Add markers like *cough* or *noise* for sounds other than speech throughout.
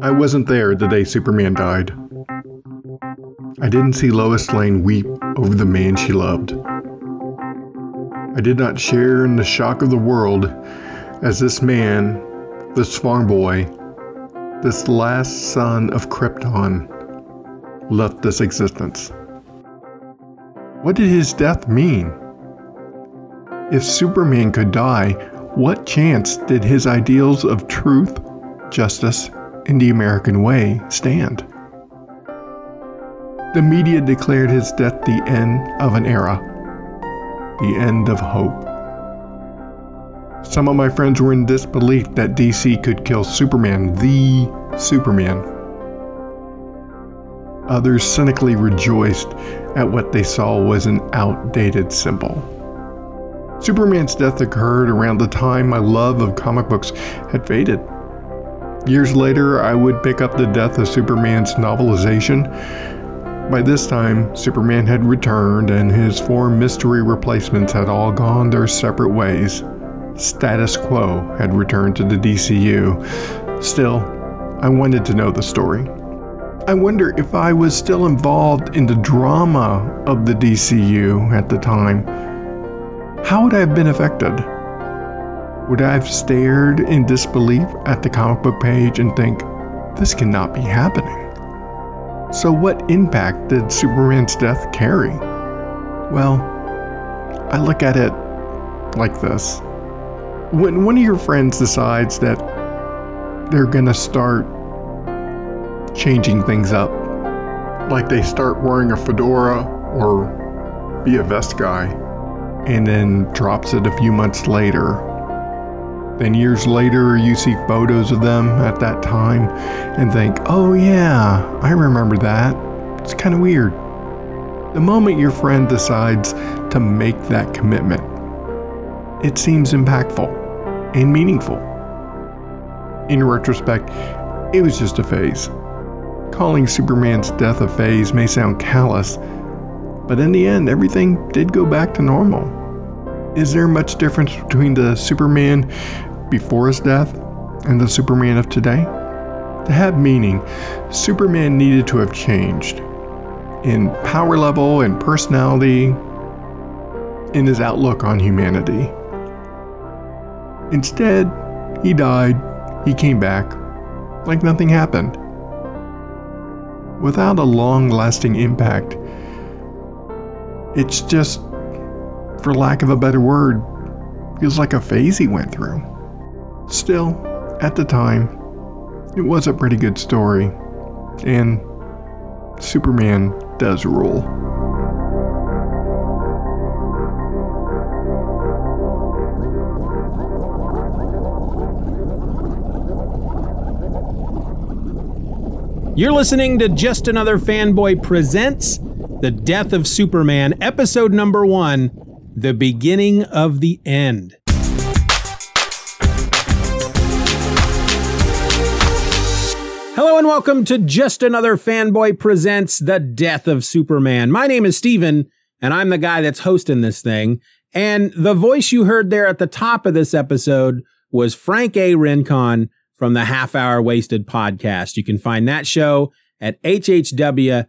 I wasn't there the day Superman died. I didn't see Lois Lane weep over the man she loved. I did not share in the shock of the world as this man, this farm boy, this last son of Krypton, left this existence. What did his death mean? If Superman could die, what chance did his ideals of truth, justice, and the American way stand? The media declared his death the end of an era, the end of hope. Some of my friends were in disbelief that DC could kill Superman, the Superman. Others cynically rejoiced at what they saw was an outdated symbol. Superman's death occurred around the time my love of comic books had faded. Years later, I would pick up the death of Superman's novelization. By this time, Superman had returned and his four mystery replacements had all gone their separate ways. Status quo had returned to the DCU. Still, I wanted to know the story. I wonder if I was still involved in the drama of the DCU at the time how would I have been affected? Would I have stared in disbelief at the comic book page and think, this cannot be happening? So, what impact did Superman's death carry? Well, I look at it like this. When one of your friends decides that they're gonna start changing things up, like they start wearing a fedora or be a vest guy, and then drops it a few months later. Then years later, you see photos of them at that time and think, oh yeah, I remember that. It's kind of weird. The moment your friend decides to make that commitment, it seems impactful and meaningful. In retrospect, it was just a phase. Calling Superman's death a phase may sound callous, but in the end, everything did go back to normal. Is there much difference between the Superman before his death and the Superman of today? To have meaning, Superman needed to have changed in power level and personality, in his outlook on humanity. Instead, he died, he came back, like nothing happened. Without a long lasting impact, it's just for lack of a better word, feels like a phase he went through. Still, at the time, it was a pretty good story, and Superman does rule. You're listening to Just Another Fanboy Presents The Death of Superman, episode number one the beginning of the end. Hello and welcome to Just Another Fanboy Presents The Death of Superman. My name is Steeven, and I'm the guy that's hosting this thing. And the voice you heard there at the top of this episode was Frank A. Rincon from the Half Hour Wasted podcast. You can find that show at hhwlod.com.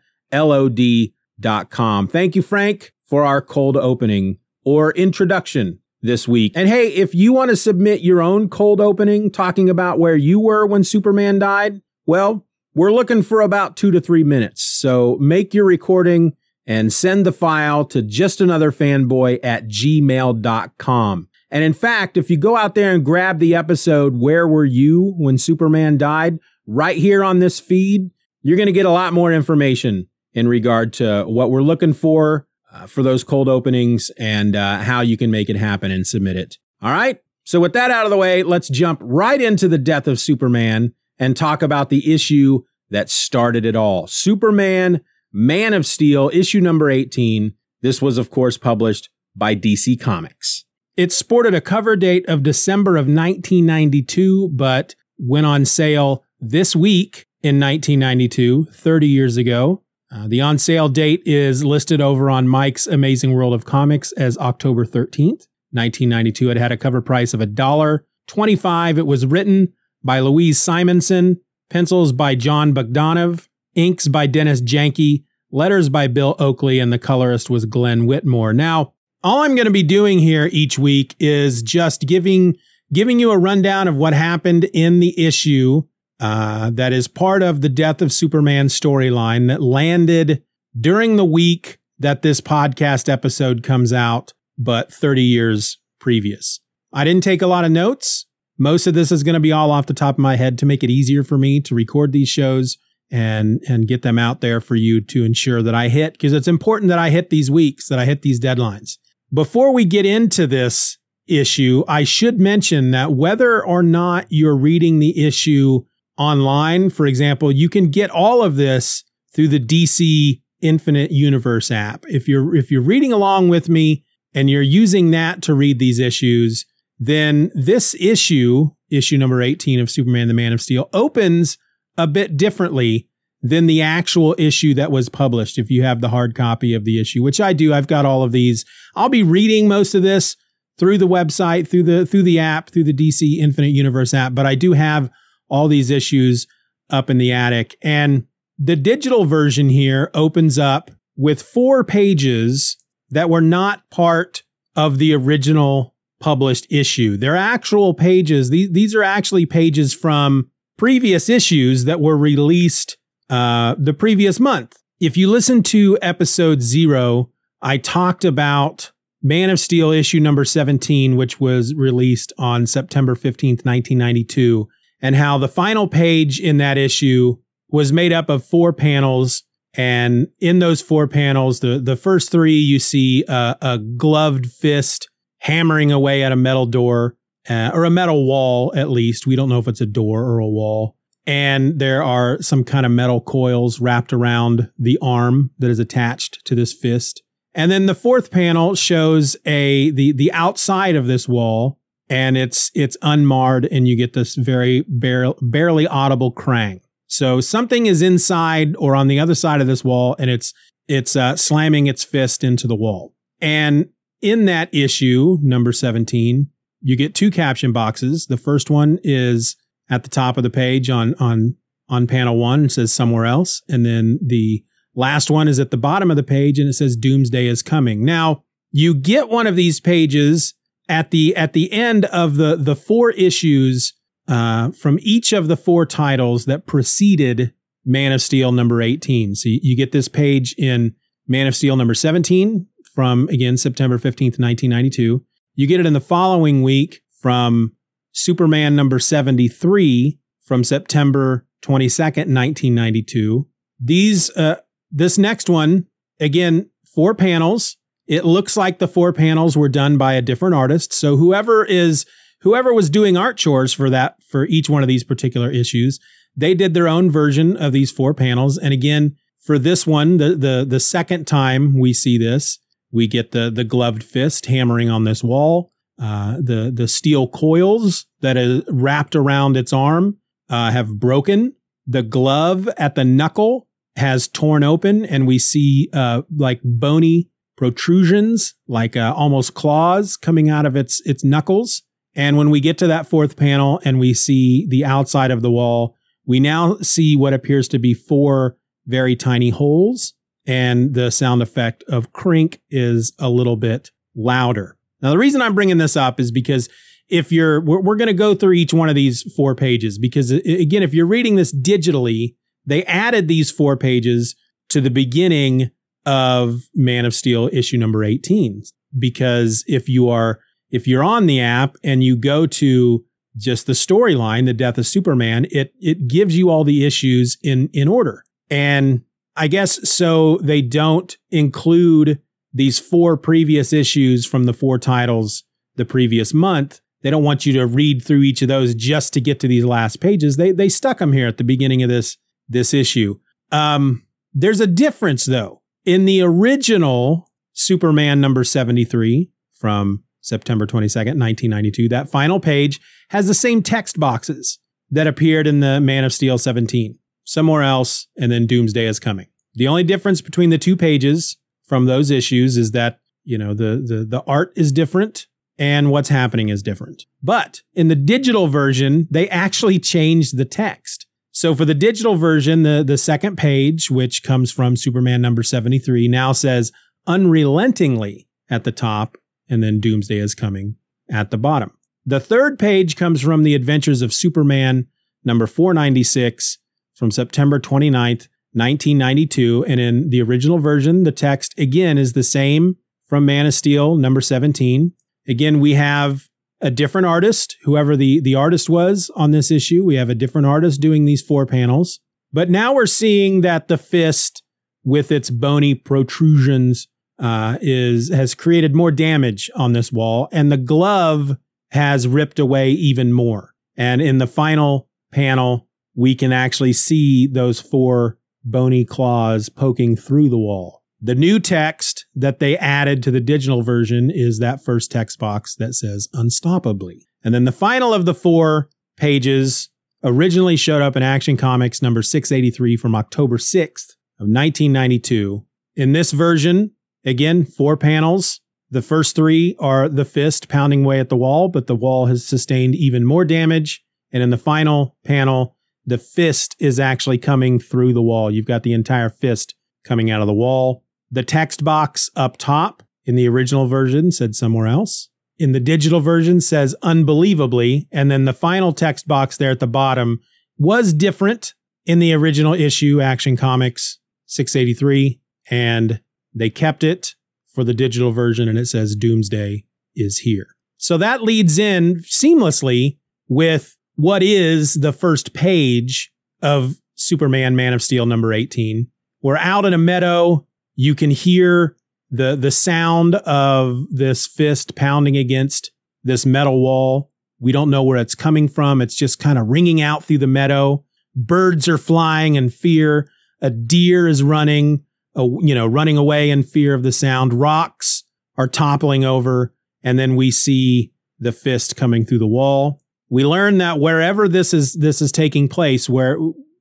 Thank you, Frank, for our cold opening or introduction this week. And hey, if you want to submit your own cold opening talking about where you were when Superman died, well, we're looking for about two to three minutes. So make your recording and send the file to justanotherfanboy at gmail.com. And in fact, if you go out there and grab the episode, Where Were You When Superman Died, right here on this feed, you're going to get a lot more information in regard to what we're looking for, uh, for those cold openings and uh, how you can make it happen and submit it. All right. So, with that out of the way, let's jump right into the death of Superman and talk about the issue that started it all Superman, Man of Steel, issue number 18. This was, of course, published by DC Comics. It sported a cover date of December of 1992, but went on sale this week in 1992, 30 years ago. Uh, the on sale date is listed over on Mike's Amazing World of Comics as October 13th, 1992. It had a cover price of $1.25. 25. It was written by Louise Simonson, pencils by Jon Bogdanove, inks by Dennis Janke, letters by Bill Oakley, and the colorist was Glenn Whitmore. Now, all I'm going to be doing here each week is just giving giving you a rundown of what happened in the issue uh, that is part of the Death of Superman storyline that landed during the week that this podcast episode comes out, but 30 years previous. I didn't take a lot of notes. Most of this is going to be all off the top of my head to make it easier for me to record these shows and and get them out there for you to ensure that I hit because it's important that I hit these weeks, that I hit these deadlines. Before we get into this issue, I should mention that whether or not you're reading the issue online, for example, you can get all of this through the DC Infinite Universe app. If you're if you're reading along with me and you're using that to read these issues, then this issue, issue number 18 of Superman the Man of Steel, opens a bit differently than the actual issue that was published if you have the hard copy of the issue, which I do. I've got all of these. I'll be reading most of this through the website, through the through the app, through the DC Infinite Universe app, but I do have all these issues up in the attic. And the digital version here opens up with four pages that were not part of the original published issue. They're actual pages. These, these are actually pages from previous issues that were released uh, the previous month. If you listen to episode zero, I talked about Man of Steel issue number 17, which was released on September 15th, 1992, and how the final page in that issue was made up of four panels. And in those four panels, the, the first three, you see a, a gloved fist hammering away at a metal door uh, or a metal wall, at least. We don't know if it's a door or a wall. And there are some kind of metal coils wrapped around the arm that is attached to this fist. And then the fourth panel shows a the the outside of this wall, and it's it's unmarred, and you get this very bare, barely audible krang. So something is inside or on the other side of this wall, and it's it's uh, slamming its fist into the wall. And in that issue, number 17, you get two caption boxes. The first one is at the top of the page on on on panel one, it says somewhere else. And then the last one is at the bottom of the page and it says Doomsday is coming. Now, you get one of these pages at the at the end of the the four issues uh, from each of the four titles that preceded Man of Steel number 18. So you, you get this page in Man of Steel number 17 from again September 15th, 1992. You get it in the following week from Superman number 73 from September 22nd, 1992. These uh, this next one again four panels. It looks like the four panels were done by a different artist. So whoever is whoever was doing art chores for that for each one of these particular issues, they did their own version of these four panels. And again, for this one, the the the second time we see this, we get the the gloved fist hammering on this wall. Uh, the the steel coils that are wrapped around its arm uh, have broken. The glove at the knuckle has torn open, and we see uh, like bony protrusions, like uh, almost claws coming out of its its knuckles. And when we get to that fourth panel and we see the outside of the wall, we now see what appears to be four very tiny holes. And the sound effect of crink is a little bit louder. Now, the reason I'm bringing this up is because if you're, we're, we're going to go through each one of these four pages because, again, if you're reading this digitally, they added these four pages to the beginning of Man of Steel issue number 18. Because if you are if you're on the app and you go to just the storyline, the death of Superman, it it gives you all the issues in in order. And I guess so they don't include these four previous issues from the four titles the previous month. They don't want you to read through each of those just to get to these last pages. They they stuck them here at the beginning of this this issue. Um, there's a difference though. In the original Superman number 73 from September 22nd, 1992. That final page has the same text boxes that appeared in the Man of Steel 17, somewhere else, and then Doomsday is coming. The only difference between the two pages from those issues is that, you know, the the the art is different and what's happening is different. But in the digital version, they actually changed the text. So for the digital version, the, the second page, which comes from Superman number 73, now says unrelentingly at the top, and then Doomsday is coming at the bottom. The third page comes from the Adventures of Superman number 496 from September 29th, 1992. And in the original version, the text again is the same from Man of Steel number 17. Again, we have a different artist, whoever the, the artist was on this issue. We have a different artist doing these four panels. But now we're seeing that the fist with its bony protrusions uh, is has created more damage on this wall, and the glove has ripped away even more. And in the final panel, we can actually see those four bony claws poking through the wall. The new text that they added to the digital version is that first text box that says unstoppably. And then the final of the four pages originally showed up in Action Comics number 683 from October 6th of 1992. In this version, again, four panels. The first three are the fist pounding away at the wall, but the wall has sustained even more damage. And in the final panel, the fist is actually coming through the wall. You've got the entire fist coming out of the wall. The text box up top in the original version said somewhere else. In the digital version says unbelievably. And then the final text box there at the bottom was different in the original issue, Action Comics 683. And they kept it for the digital version and it says Doomsday is here. So that leads in seamlessly with what is the first page of Superman Man of Steel number 18. We're out in a meadow you can hear the the sound of this fist pounding against this metal wall. We don't know where it's coming from. It's just kind of ringing out through the meadow. Birds are flying in fear. A deer is running, a, you know, running away in fear of the sound. Rocks are toppling over, and then we see the fist coming through the wall. We learn that wherever this is this is taking place, where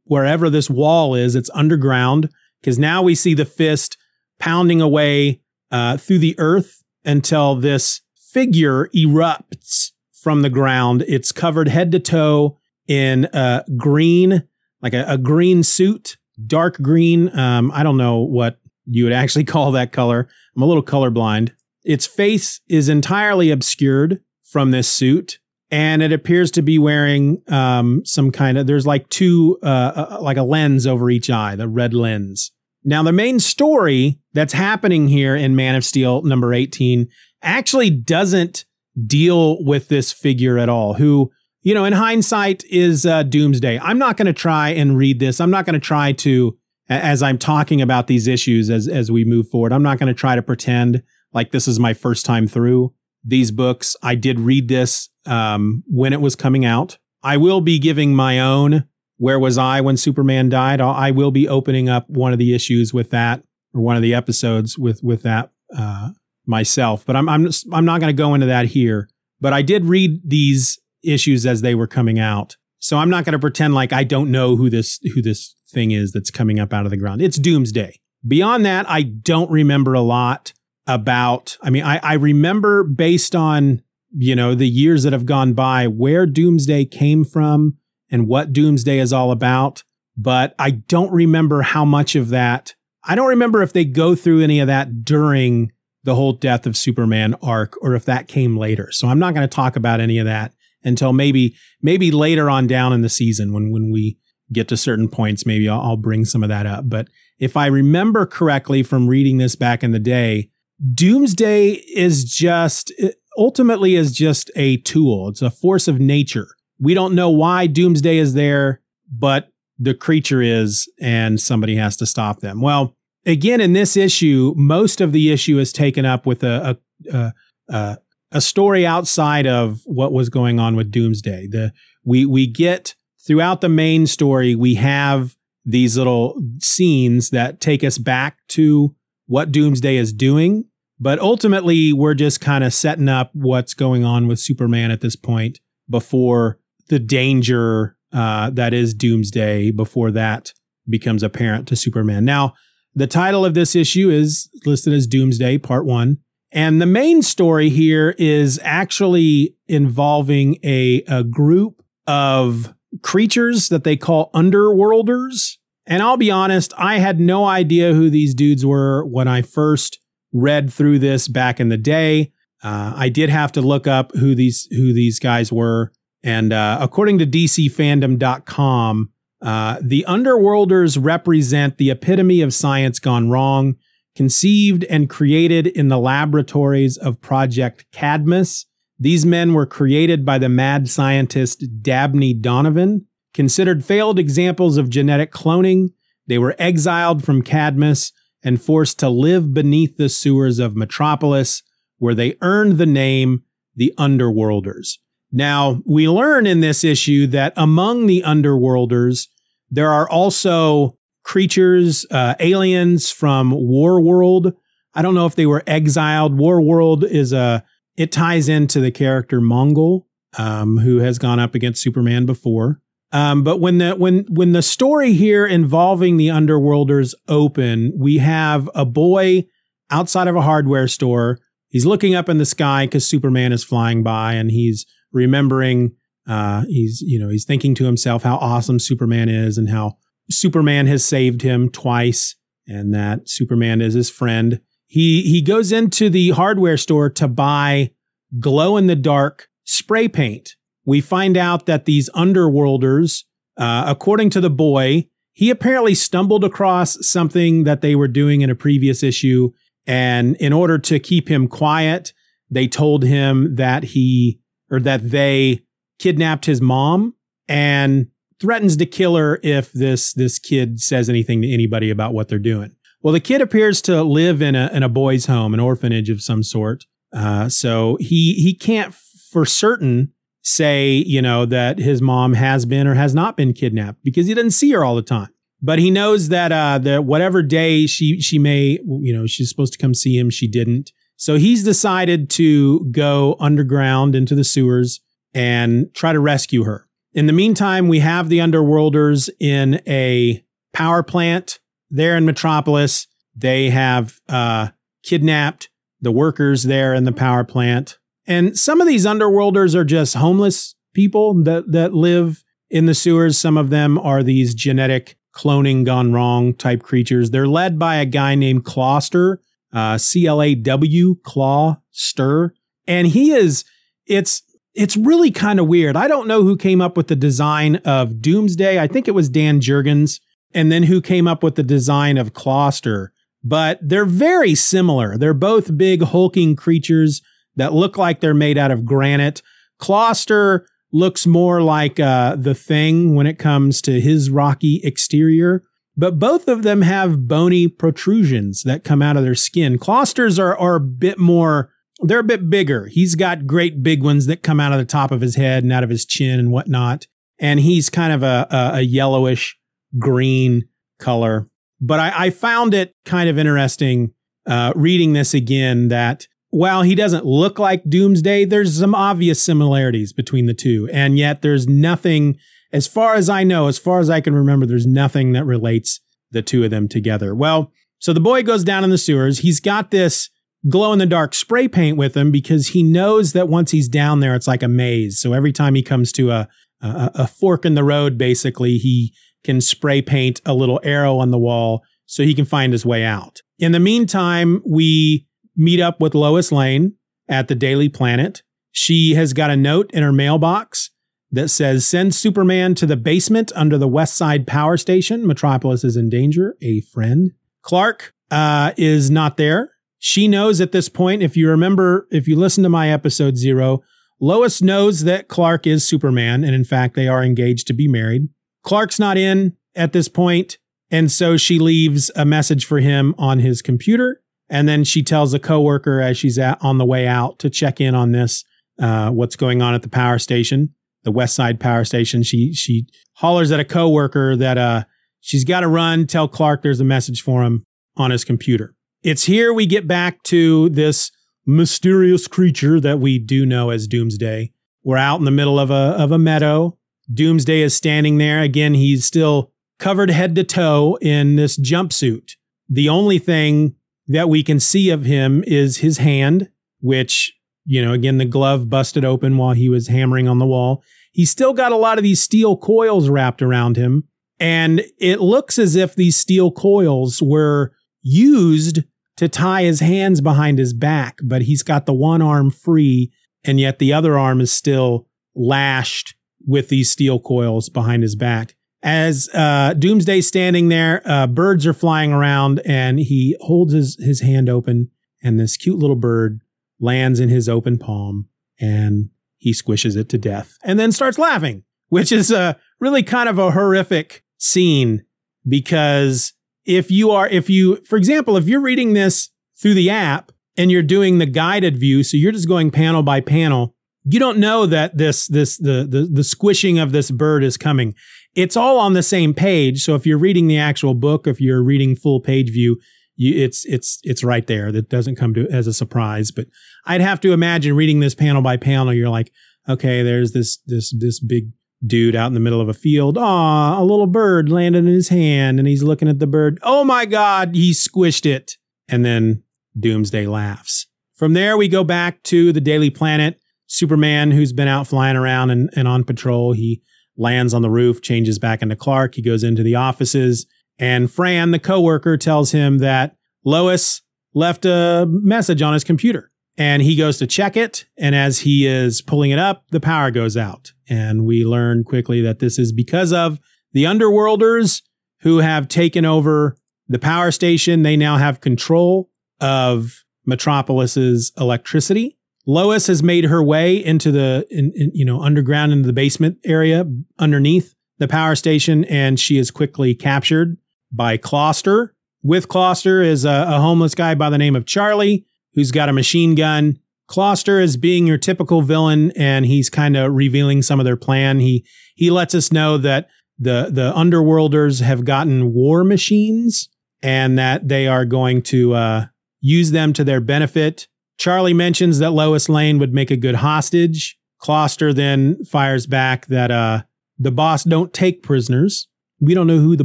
wherever this wall is, it's underground because now we see the fist pounding away uh, through the earth until this figure erupts from the ground. It's covered head to toe in a green, like a, a green suit, dark green. Um, I don't know what you would actually *laughs* call that color. I'm a little colorblind. Its face is entirely obscured from this suit, and it appears to be wearing um, some kind of. There's like two, uh, uh, like a lens over each eye, the red lens. Now, the main story that's happening here in Man of Steel number 18 actually doesn't deal with this figure at all, who, you know, in hindsight is uh, Doomsday. I'm not going to try and read this. I'm not going to try to, as I'm talking about these issues as, as we move forward, I'm not going to try to pretend like this is my first time through these books. I did read this um, when it was coming out. I will be giving my own where was I when Superman died? I will be opening up one of the issues with that, or one of the episodes with with that uh, myself. But I'm I'm I'm not going to go into that here. But I did read these issues as they were coming out, so I'm not going to pretend like I don't know who this who this thing is that's coming up out of the ground. It's Doomsday. Beyond that, I don't remember a lot about. I mean, I, I remember based on you know the years that have gone by where Doomsday came from and what Doomsday is all about, but I don't remember how much of that. I don't remember if they go through any of that during the whole death of Superman arc or if that came later. So I'm not going to talk about any of that until maybe maybe later on down in the season when when we get to certain points maybe I'll, I'll bring some of that up. But if I remember correctly from reading this back in the day, Doomsday is just ultimately is just a tool. It's a force of nature we don't know why Doomsday is there, but the creature is, and somebody has to stop them. Well, again, in this issue, most of the issue is taken up with a a, a, a story outside of what was going on with Doomsday. The we we get throughout the main story, we have these little scenes that take us back to what Doomsday is doing. But ultimately, we're just kind of setting up what's going on with Superman at this point before the danger uh, that is Doomsday before that becomes apparent to Superman. Now, the title of this issue is listed as Doomsday Part One, And the main story here is actually involving a, a group of creatures that they call underworlders. And I'll be honest, I had no idea who these dudes were when I first read through this back in the day. Uh, I did have to look up who these who these guys were, and uh, according to DCFandom.com, uh, the Underworlders represent the epitome of science gone wrong, conceived and created in the laboratories of Project Cadmus. These men were created by the mad scientist Dabney Donovan, considered failed examples of genetic cloning. They were exiled from Cadmus and forced to live beneath the sewers of Metropolis, where they earned the name the Underworlders. Now, we learn in this issue that among the Underworlders, there are also creatures, uh, aliens from Warworld. I don't know if they were exiled. Warworld is a, it ties into the character Mongul, um, who has gone up against Superman before. Um, but when the when when the story here involving the underworlders open, we have a boy outside of a hardware store. He's looking up in the sky because Superman is flying by, and he's remembering. Uh, he's you know he's thinking to himself how awesome Superman is, and how Superman has saved him twice, and that Superman is his friend. He he goes into the hardware store to buy glow in the dark spray paint we find out that these underworlders, uh, according to the boy, he apparently stumbled across something that they were doing in a previous issue. And in order to keep him quiet, they told him that he or that they kidnapped his mom and threatens to kill her if this this kid says anything to anybody about what they're doing. Well, the kid appears to live in a in a boys' home, an orphanage of some sort. Uh, so he he can't for certain say, you know, that his mom has been or has not been kidnapped because he doesn't see her all the time. But he knows that uh that whatever day she she may, you know, she's supposed to come see him, she didn't. So he's decided to go underground into the sewers and try to rescue her. In the meantime, we have the underworlders in a power plant there in Metropolis. They have uh, kidnapped the workers there in the power plant. And some of these underworlders are just homeless people that, that live in the sewers. Some of them are these genetic cloning gone wrong type creatures. They're led by a guy named Clawster, uh, C L A W, Clawster. And he is, it's, it's really kind of weird. I don't know who came up with the design of Doomsday. I think it was Dan Jurgens. And then who came up with the design of Clawster. But they're very similar. They're both big hulking creatures that look like they're made out of granite. Clawster looks more like uh, the thing when it comes to his rocky exterior, but both of them have bony protrusions that come out of their skin. Clawsters are, are a bit more, they're a bit bigger. He's got great big ones that come out of the top of his head and out of his chin and whatnot. And he's kind of a, a, a yellowish green color. But I, I, found it kind of interesting uh, reading this again that while he doesn't look like Doomsday, there's some obvious similarities between the two. And yet there's nothing, as far as I know, as far as I can remember, there's nothing that relates the two of them together. Well, so the boy goes down in the sewers. He's got this glow in the dark spray paint with him because he knows that once he's down there, it's like a maze. So every time he comes to a, a, a fork in the road, basically, he can spray paint a little arrow on the wall so he can find his way out. In the meantime, we meet up with Lois Lane at the Daily Planet. She has got a note in her mailbox that says, Send Superman to the basement under the West Side Power Station. Metropolis is in danger. A friend. Clark uh, is not there. She knows at this point, if you remember, if you listen to my episode zero, Lois knows that Clark is Superman, and in fact, they are engaged to be married. Clark's not in at this point, and so she leaves a message for him on his computer. And then she tells a coworker as she's at, on the way out to check in on this, uh, what's going on at the power station, the West Side Power Station. She she hollers at a coworker that uh, she's got to run. Tell Clark there's a message for him on his computer. It's here we get back to this mysterious creature that we do know as Doomsday. We're out in the middle of a of a meadow. Doomsday is standing there again. He's still covered head to toe in this jumpsuit. The only thing that we can see of him is his hand, which, you know, again, the glove busted open while he was hammering on the wall. He's still got a lot of these steel coils wrapped around him. And it looks as if these steel coils were used to tie his hands behind his back, but he's got the one arm free, and yet the other arm is still lashed with these steel coils behind his back. As uh, Doomsday's standing there, uh, birds are flying around, and he holds his, his hand open, and this cute little bird lands in his open palm, and he squishes it to death, and then starts laughing, which is a really kind of a horrific scene because if you are, if you, for example, if you're reading this through the app and you're doing the guided view, so you're just going panel by panel, you don't know that this this the the the squishing of this bird is coming. It's all on the same page. So if you're reading the actual book, if you're reading full page view, you, it's it's it's right there. That doesn't come to as a surprise. But I'd have to imagine reading this panel by panel. You're like, okay, there's this this this big dude out in the middle of a field. Aw, a little bird landed in his hand, and he's looking at the bird. Oh my God, he squished it. And then Doomsday laughs. From there, we go back to the Daily Planet. Superman, who's been out flying around and, and on patrol, he lands on the roof, changes back into Clark. He goes into the offices, and Fran, the coworker, tells him that Lois left a message on his computer. And he goes to check it. And as he is pulling it up, the power goes out. And we learn quickly that this is because of the underworlders who have taken over the power station. They now have control of Metropolis's electricity. Lois has made her way into the, in, in, you know, underground into the basement area underneath the power station, and she is quickly captured by Clawster. With Clawster is a, a homeless guy by the name of Charlie, who's got a machine gun. Clawster is being your typical villain, and he's kind of revealing some of their plan. He he lets us know that the the underworlders have gotten war machines, and that they are going to uh, use them to their benefit Charlie mentions that Lois Lane would make a good hostage. Clawster then fires back that uh, the boss don't take prisoners. We don't know who the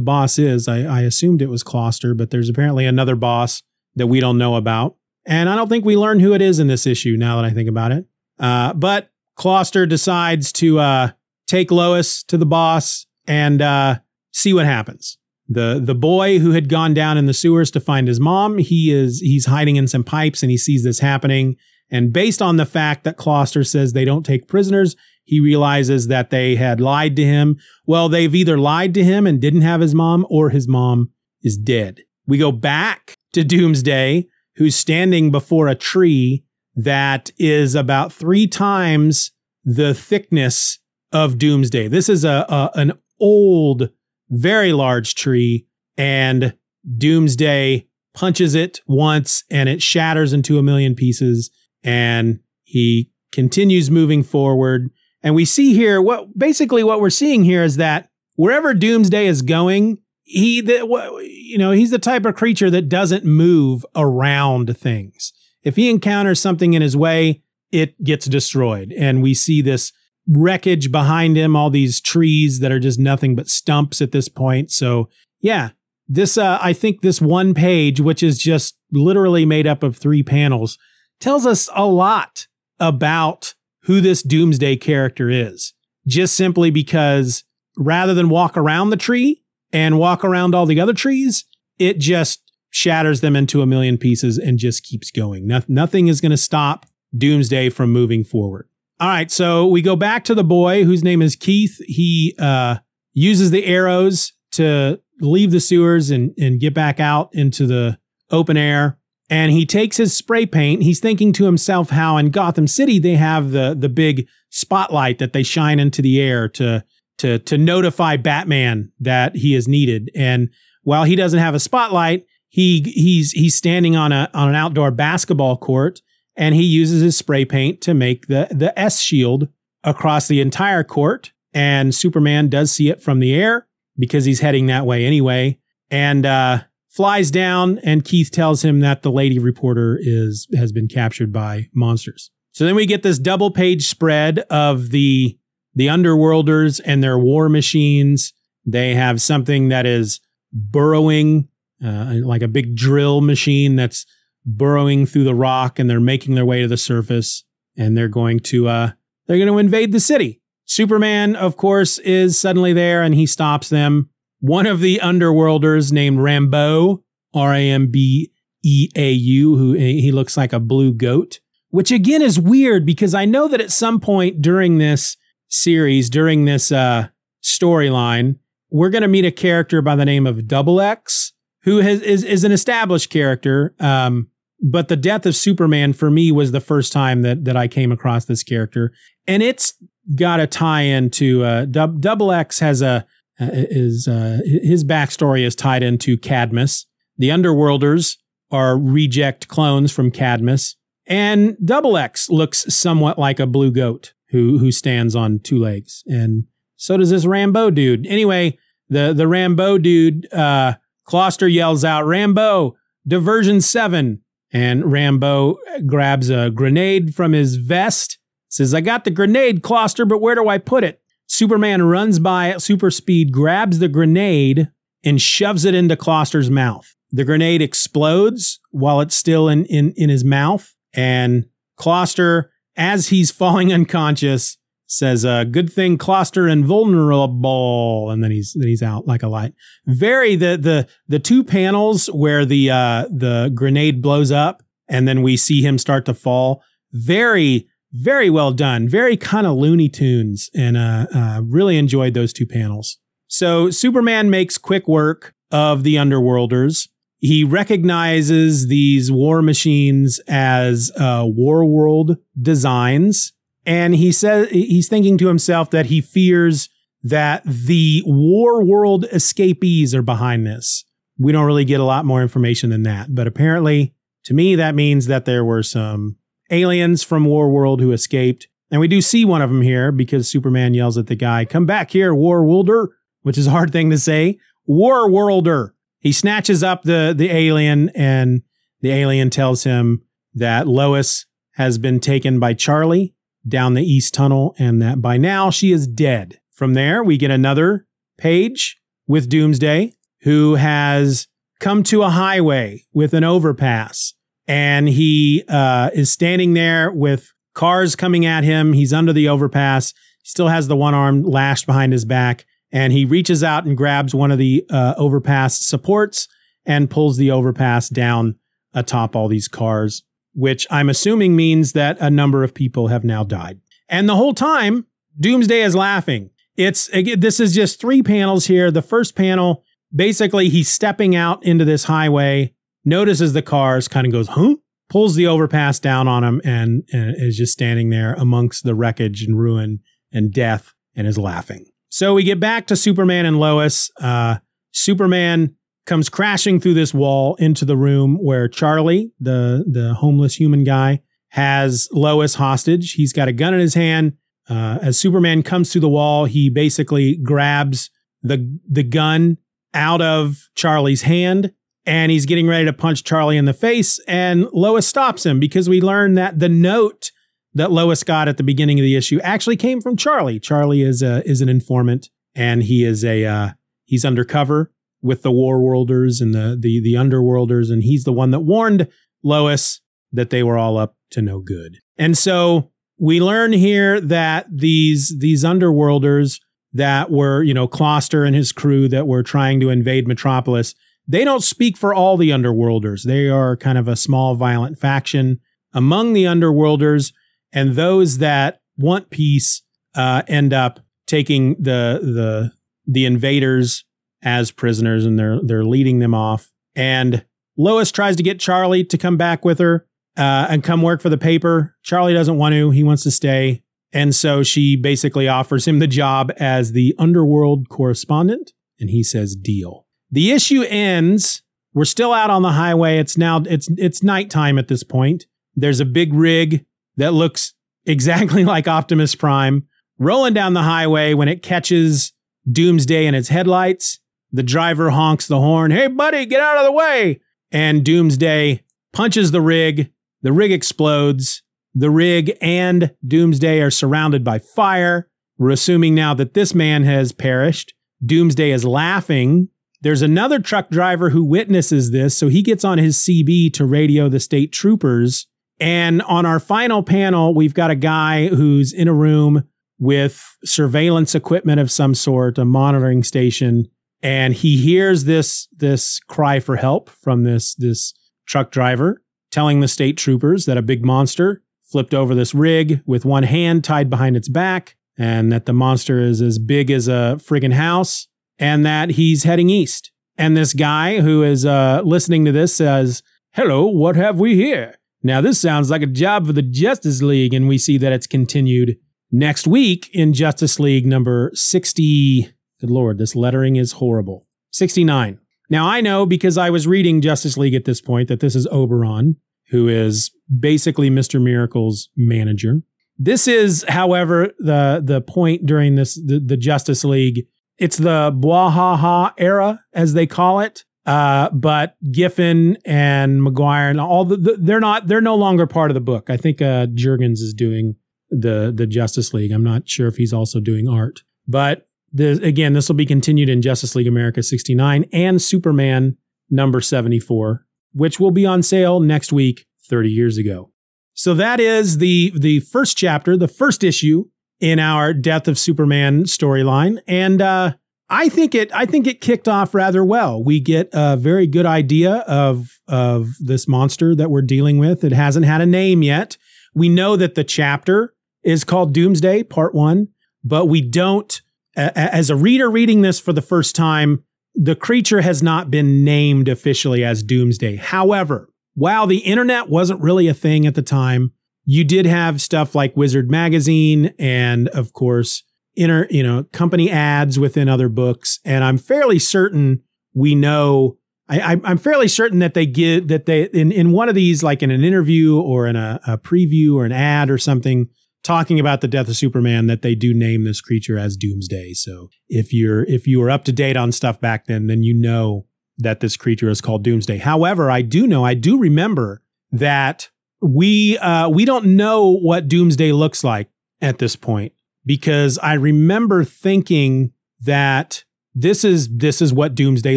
boss is. I, I assumed it was Clawster, but there's apparently another boss that we don't know about. And I don't think we learn who it is in this issue now that I think about it. Uh, but Clawster decides to uh, take Lois to the boss and uh, see what happens the the boy who had gone down in the sewers to find his mom he is he's hiding in some pipes and he sees this happening and based on the fact that Clawster says they don't take prisoners he realizes that they had lied to him well they've either lied to him and didn't have his mom or his mom is dead we go back to doomsday who's standing before a tree that is about three times the thickness of doomsday this is a, a an old very large tree, and Doomsday punches it once and it shatters into a million pieces. And he continues moving forward. And we see here what basically what we're seeing here is that wherever Doomsday is going, he the, you know he's the type of creature that doesn't move around things. If he encounters something in his way, it gets destroyed. And we see this wreckage behind him, all these trees that are just nothing but stumps at this point. So, yeah, this, uh, I think this one page, which is just literally made up of three panels, tells us a lot about who this Doomsday character is. Just simply because rather than walk around the tree and walk around all the other trees, it just shatters them into a million pieces and just keeps going. No- nothing is going to stop Doomsday from moving forward. All right, so we go back to the boy whose name is Keith. He uh, uses the arrows to leave the sewers and, and get back out into the open air. And he takes his spray paint. He's thinking to himself how in Gotham City they have the the big spotlight that they shine into the air to to to notify Batman that he is needed. And while he doesn't have a spotlight, he he's he's standing on a on an outdoor basketball court and he uses his spray paint to make the, the S shield across the entire court. And Superman does see it from the air because he's heading that way anyway, and uh, flies down. And Keith tells him that the lady reporter is has been captured by monsters. So then we get this double page spread of the the underworlders and their war machines. They have something that is burrowing uh, like a big drill machine that's burrowing through the rock, and they're making their way to the surface, and they're going to uh, they're going to invade the city. Superman, of course, is suddenly there, and he stops them. One of the underworlders named Rambeau, R A M B E A U, who he looks like a blue goat, which again is weird because I know that at some point during this series, during this uh, storyline, we're going to meet a character by the name of Double X, who has, is, is an established character. Um, but the death of Superman for me was the first time that that I came across this character, and it's got a tie into uh, Double X has a uh, is uh, his backstory is tied into Cadmus. The Underworlders are reject clones from Cadmus, and Double X looks somewhat like a blue goat who who stands on two legs, and so does this Rambeau dude. Anyway, the the Rambeau dude, uh, Clawster yells out, "Rambeau, diversion seven!" And Rambeau grabs a grenade from his vest, says, "I got the grenade, Clawster, but where do I put it?" Superman runs by at super speed, grabs the grenade, and shoves it into Clawster's mouth. The grenade explodes while it's still in, in, in his mouth. And Clawster, as he's *laughs* falling unconscious, says, uh, good thing Clawster invulnerable. And then he's, then he's out like a light. Very, the, the, the two panels where the, uh, the grenade blows up and then we see him start to fall. Very, very well done. Very kind of Looney Tunes. And, uh, uh, really enjoyed those two panels. So Superman makes quick work of the Underworlders. He recognizes these war machines as uh, War World designs and he says he's thinking to himself that he fears that the war world escapees are behind this. We don't really get a lot more information than that, but apparently to me that means that there were some aliens from war world who escaped. And we do see one of them here because Superman yells at the guy, "Come back here, war worlder," which is a hard thing to say. War worlder. He snatches up the the alien and the alien tells him that Lois has been taken by Charlie down the East Tunnel and that by now she is dead. From there, we get another page with Doomsday, who has come to a highway with an overpass. And he uh, is standing there with cars coming at him. He's under the overpass. He still has the one arm lashed behind his back. And he reaches out and grabs one of the uh, overpass supports and pulls the overpass down atop all these cars which I'm assuming means that a number of people have now died. And the whole time, Doomsday is laughing. It's this is just three panels here. The first panel, basically, he's stepping out into this highway, notices the cars, kind of goes, huh? Pulls the overpass down on him and, and is just standing there amongst the wreckage and ruin and death and is laughing. So we get back to Superman and Lois. Uh, Superman comes crashing through this wall into the room where Charlie, the the homeless human guy, has Lois hostage. He's got a gun in his hand. Uh, as Superman comes through the wall, he basically grabs the the gun out of Charlie's hand and he's getting ready to punch Charlie in the face. And Lois stops him because we learn that the note that Lois got at the beginning of the issue actually came from Charlie. Charlie is a, is an informant and he is a uh, he's undercover with the war worlders and the, the the underworlders and he's the one that warned Lois that they were all up to no good. And so we learn here that these these underworlders that were, you know, Clawster and his crew that were trying to invade Metropolis, they don't speak for all the underworlders. They are kind of a small violent faction among the underworlders and those that want peace uh, end up taking the the the invaders as prisoners and they're they're leading them off. And Lois tries to get Charlie to come back with her uh, and come work for the paper. Charlie doesn't want to. He wants to stay. And so she basically offers him the job as the underworld correspondent. And he says, deal. The issue ends. We're still out on the highway. It's now it's it's nighttime at this point. There's a big rig that looks exactly *laughs* like Optimus Prime rolling down the highway when it catches Doomsday in its headlights. The driver honks the horn. Hey, buddy, get out of the way. And Doomsday punches the rig. The rig explodes. The rig and Doomsday are surrounded by fire. We're assuming now that this man has perished. Doomsday is laughing There's another truck driver who witnesses this, so he gets on his CB to radio the state troopers. And on our final panel, we've got a guy who's in a room with surveillance equipment of some sort, a monitoring station, and he hears this this cry for help from this this truck driver telling the state troopers that a big monster flipped over this rig with one hand tied behind its back and that the monster is as big as a friggin' house and that he's heading east. And this guy who is uh, listening to this says, Hello, what have we here? Now, this sounds like a job for the Justice League. And we see that it's continued next week in Justice League number 60. Good Lord, this lettering is horrible. 69. Now, I know because I was reading Justice League at this point that this is Oberon, who is basically Mr. Miracle's manager. This is, however, the the point during this the, the Justice League. It's the Bwahaha era, as they call it. Uh, but Giffen and Maguire and all the, the, they're not they're no longer part of the book. I think uh, Jurgens is doing the the Justice League. I'm not sure if he's also doing art, but again, this will be continued in Justice League America 69 and Superman number 74, which will be on sale next week, 30 years ago. So that is the the first chapter, the first issue in our Death of Superman storyline, and uh, I think it I think it kicked off rather well. We get a very good idea of of this monster that we're dealing with. It hasn't had a name yet. We know that the chapter is called Doomsday Part One, but we don't. As a reader reading this for the first time, the creature has not been named officially as Doomsday. However, while the internet wasn't really a thing at the time, you did have stuff like Wizard Magazine and, of course, inner, you know, company ads within other books. And I'm fairly certain we know. I, am fairly certain that they get that they in in one of these, like in an interview or in a, a preview or an ad or something, talking about the death of Superman, that they do name this creature as Doomsday. So if you're if you were up to date on stuff back then, then you know that this creature is called Doomsday. However, I do know, I do remember that we uh, we don't know what Doomsday looks like at this point because I remember thinking that this is this is what Doomsday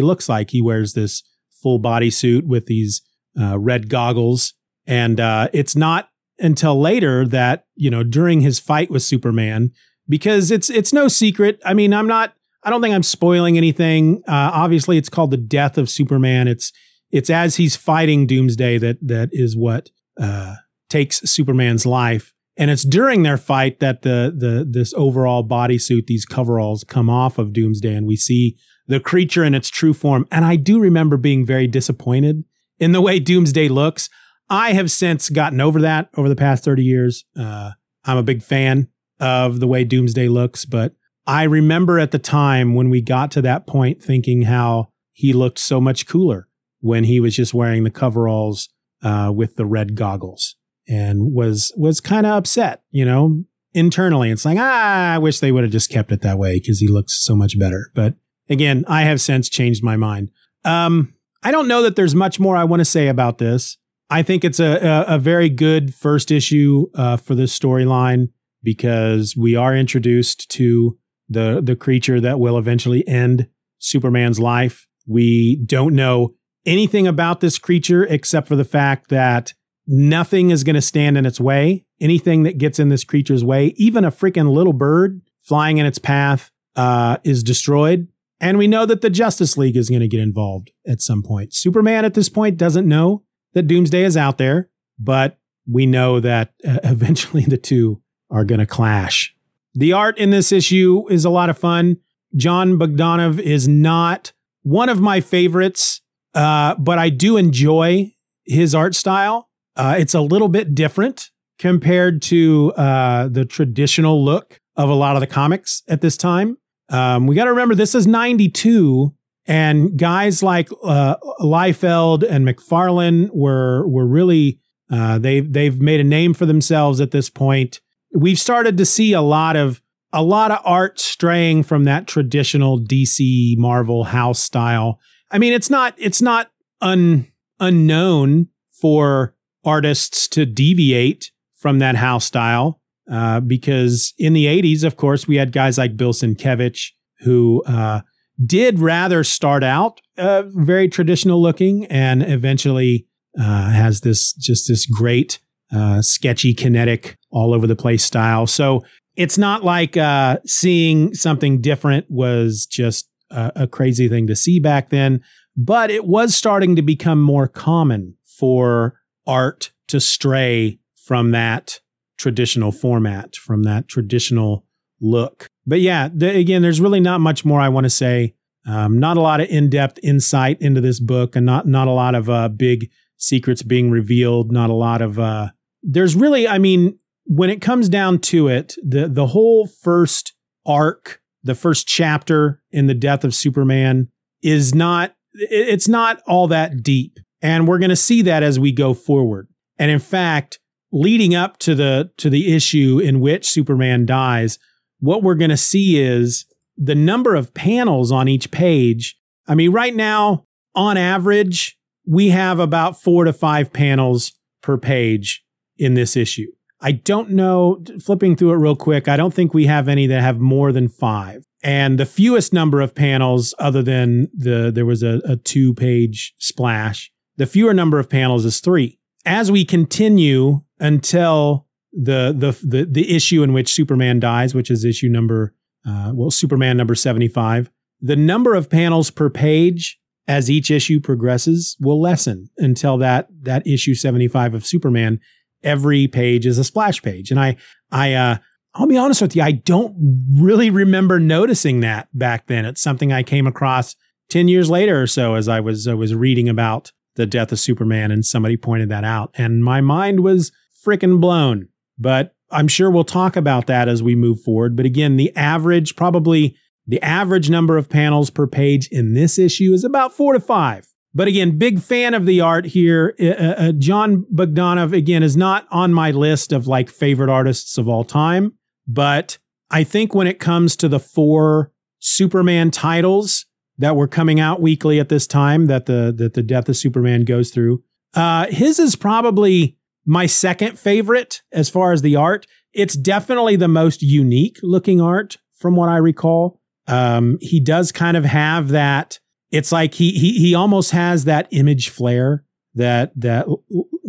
looks like. He wears this full body suit with these uh, red goggles, and uh, it's not until later that you know during his fight with Superman because it's it's no secret. I mean, I'm not I don't think I'm spoiling anything. Uh, obviously, it's called the death of Superman. It's it's as he's fighting Doomsday that that is what uh, takes Superman's life, and it's during their fight that the the this overall bodysuit, these coveralls, come off of Doomsday, and we see the creature in its true form. And I do remember being very disappointed in the way Doomsday looks. I have since gotten over that over the past thirty years. Uh, I'm a big fan of the way Doomsday looks, but I remember at the time when we got to that point thinking how he looked so much cooler when he was just wearing the coveralls uh, with the red goggles and was was kind of upset, you know, internally. It's like, ah, I wish they would have just kept it that way because he looks so much better. But again, I have since changed my mind. Um, I don't know that there's much more I want to say about this. I think it's a, a, a very good first issue uh, for this storyline because we are introduced to the the creature that will eventually end Superman's life. We don't know anything about this creature except for the fact that nothing is going to stand in its way. Anything that gets in this creature's way, even a freaking little bird flying in its path, uh, is destroyed. And we know that the Justice League is going to get involved at some point. Superman at this point doesn't know that Doomsday is out there, but we know that uh, *laughs* eventually the two are going to clash. The art in this issue is a lot of fun. Jon Bogdanove is not one of my favorites, uh, but I do enjoy his art style. Uh, it's a little bit different compared to uh, the traditional look of a lot of the comics at this time. Um, we got to remember this is 92 and guys like uh, Liefeld and McFarlane were were really uh, they they've made a name for themselves at this point we've started to see a lot of a lot of art straying from that traditional DC Marvel house style. I mean, it's not it's not un, unknown for artists to deviate from that house style uh, because in the 80s, of course, we had guys like Bill Sienkiewicz who uh, did rather start out uh, very traditional looking and eventually uh, has this just this great uh, sketchy kinetic all over the place style. So it's not like uh, seeing something different was just a, a crazy thing to see back then, but it was starting to become more common for art to stray from that traditional format, from that traditional look. But yeah, the, again, there's really not much more I want to say. Um, not a lot of in-depth insight into this book, and not not a lot of uh, big secrets being revealed. Not a lot of. Uh, there's really, I mean, when it comes down to it, the the whole first arc, the first chapter in the death of Superman is not. It's not all that deep, and we're going to see that as we go forward. And in fact, leading up to the to the issue in which Superman dies, what we're going to see is the number of panels on each page. I mean, right now, on average, we have about four to five panels per page in this issue. I don't know, flipping through it real quick, I don't think we have any that have more than five. And the fewest number of panels, other than the there was a, a two page splash, the fewer number of panels is three. As we continue until the the the, the issue in which Superman dies, which is issue number uh, well, Superman number 75, the number of panels per page as each issue progresses will lessen until that that issue 75 of Superman every page is a splash page and I I uh I'll be honest with you I don't really remember noticing that back then it's something I came across 10 years later or so as I was I was reading about the death of Superman and somebody pointed that out and my mind was freaking blown but I'm sure we'll talk about that as we move forward. But again, the average, probably the average number of panels per page in this issue is about four to five. But again, big fan of the art here. Uh, uh, uh, Jon Bogdanove, again, is not on my list of like favorite artists of all time. But I think when it comes to the four Superman titles that were coming out weekly at this time, that the that the death of Superman goes through, uh, his is probably my second favorite as far as the art. It's definitely the most unique looking art from what I recall. Um, he does kind of have that. It's like he he he almost has that image flair that that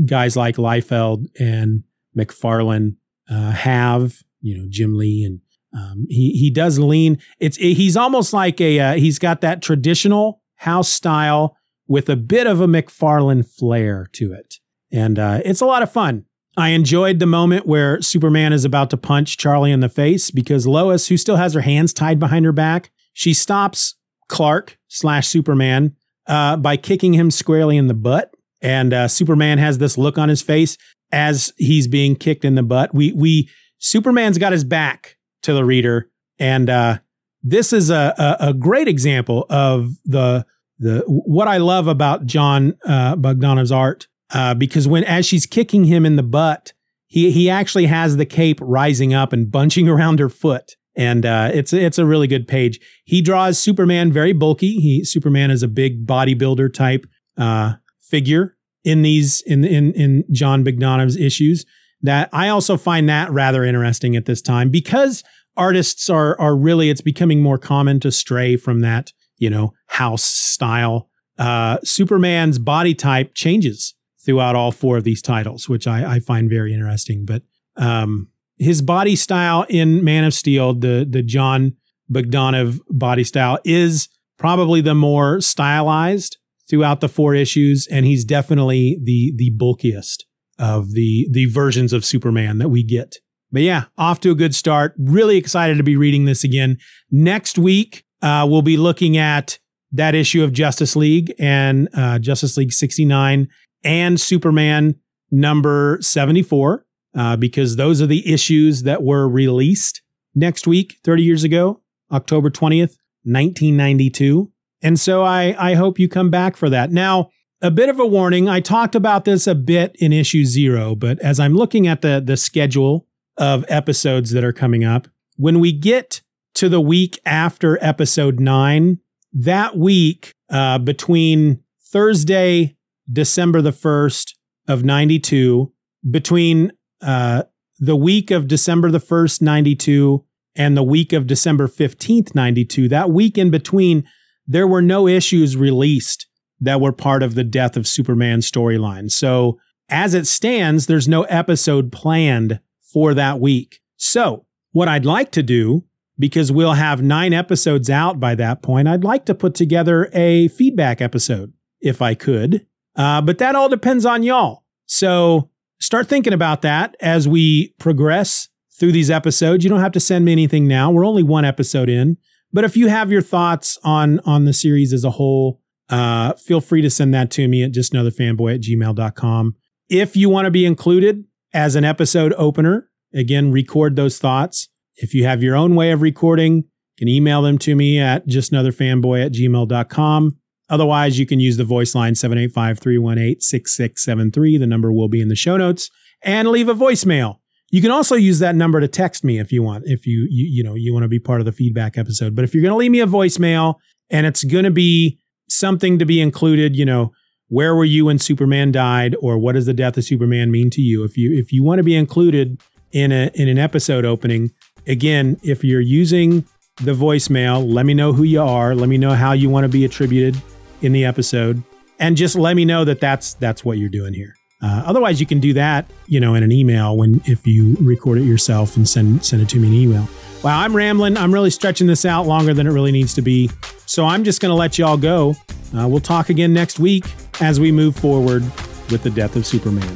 guys like Liefeld and McFarlane uh, have. You know, Jim Lee and um, he he does lean. It's he's almost like a uh, he's got that traditional house style with a bit of a McFarlane flair to it. And uh, it's a lot of fun. I enjoyed the moment where Superman is about to punch Charlie in the face because Lois, who still has her hands tied behind her back, she stops Clark slash Superman uh, by kicking him squarely in the butt. And uh, Superman has this look on his face as he's being kicked in the butt. We we Superman's got his back to the reader, and uh, this is a, a, a great example of the the what I love about Jon uh, Bogdanove's art uh, because when as she's kicking him in the butt, he he actually has the cape rising up and bunching *laughs* around her foot, and uh, it's it's a really good page. He draws Superman very bulky. He Superman is a big bodybuilder type uh, figure in these in in in Jon Bogdanove's issues. That I also find that rather interesting at this time because artists are are really it's becoming more common to stray from that you know house style. Uh, Superman's body type changes throughout all four of these titles, which I, I find very interesting. But um, his body style in Man of Steel, the the Jon Bogdanove body style, is probably the more stylized throughout the four issues, and he's definitely the the bulkiest of the the versions of Superman that we get. But yeah, off to a good start. Really excited to be reading this again. Next week, uh, we'll be looking at that issue of Justice League and uh, Justice League 69 and Superman number 74, uh, because those are the issues that were released next week, 30 years ago, October 20th, 1992. And so I, I hope you come back for that. Now, a bit of a warning. I talked about this a bit in issue zero, but as I'm looking at the, the schedule of episodes that are coming up, when we get to the week after episode nine, that week uh, between Thursday December the 1st of 92, between uh, the week of December the 1st, 92, and the week of December 15th, 92, that week in between, there were no issues released that were part of the death of Superman storyline. So as it stands, there's no episode planned for that week. So what I'd like to do, because we'll have nine episodes out by that point, I'd like to put together a feedback episode if I could. Uh, but that all depends on y'all. So start thinking about that as we progress through these episodes. You don't have to send me anything now. We're only one episode in. But if you have your thoughts on on the series as a whole, uh, feel free to send that to me at justanotherfanboy at gmail.com. If you want to be included as an episode opener, again, record those thoughts. If you have your own way of recording, you can email them to me at justanotherfanboy at gmail.com. Otherwise, you can use the voice line 785 318 6673. The number will be in the show notes and leave a voicemail. You can also use that number to text me if you want, if you, you, you know, you want to be part of the feedback episode. But if you're going to leave me a voicemail and it's going to be something to be included, you know, where were you when Superman died or what does the death of Superman mean to you? If you, if you want to be included in a, in an episode opening, again, if you're using the voicemail, let me know who you are. Let me know how you want to be attributed in the episode and just let me know that that's, that's what you're doing here. Uh, otherwise, you can do that, you know, in an email when if you record it yourself and send send it to me in an email. Wow, I'm rambling. I'm really stretching this out longer than it really needs to be. So I'm just going to let y'all go. Uh, we'll talk again next week as we move forward with the death of Superman.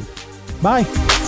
Bye.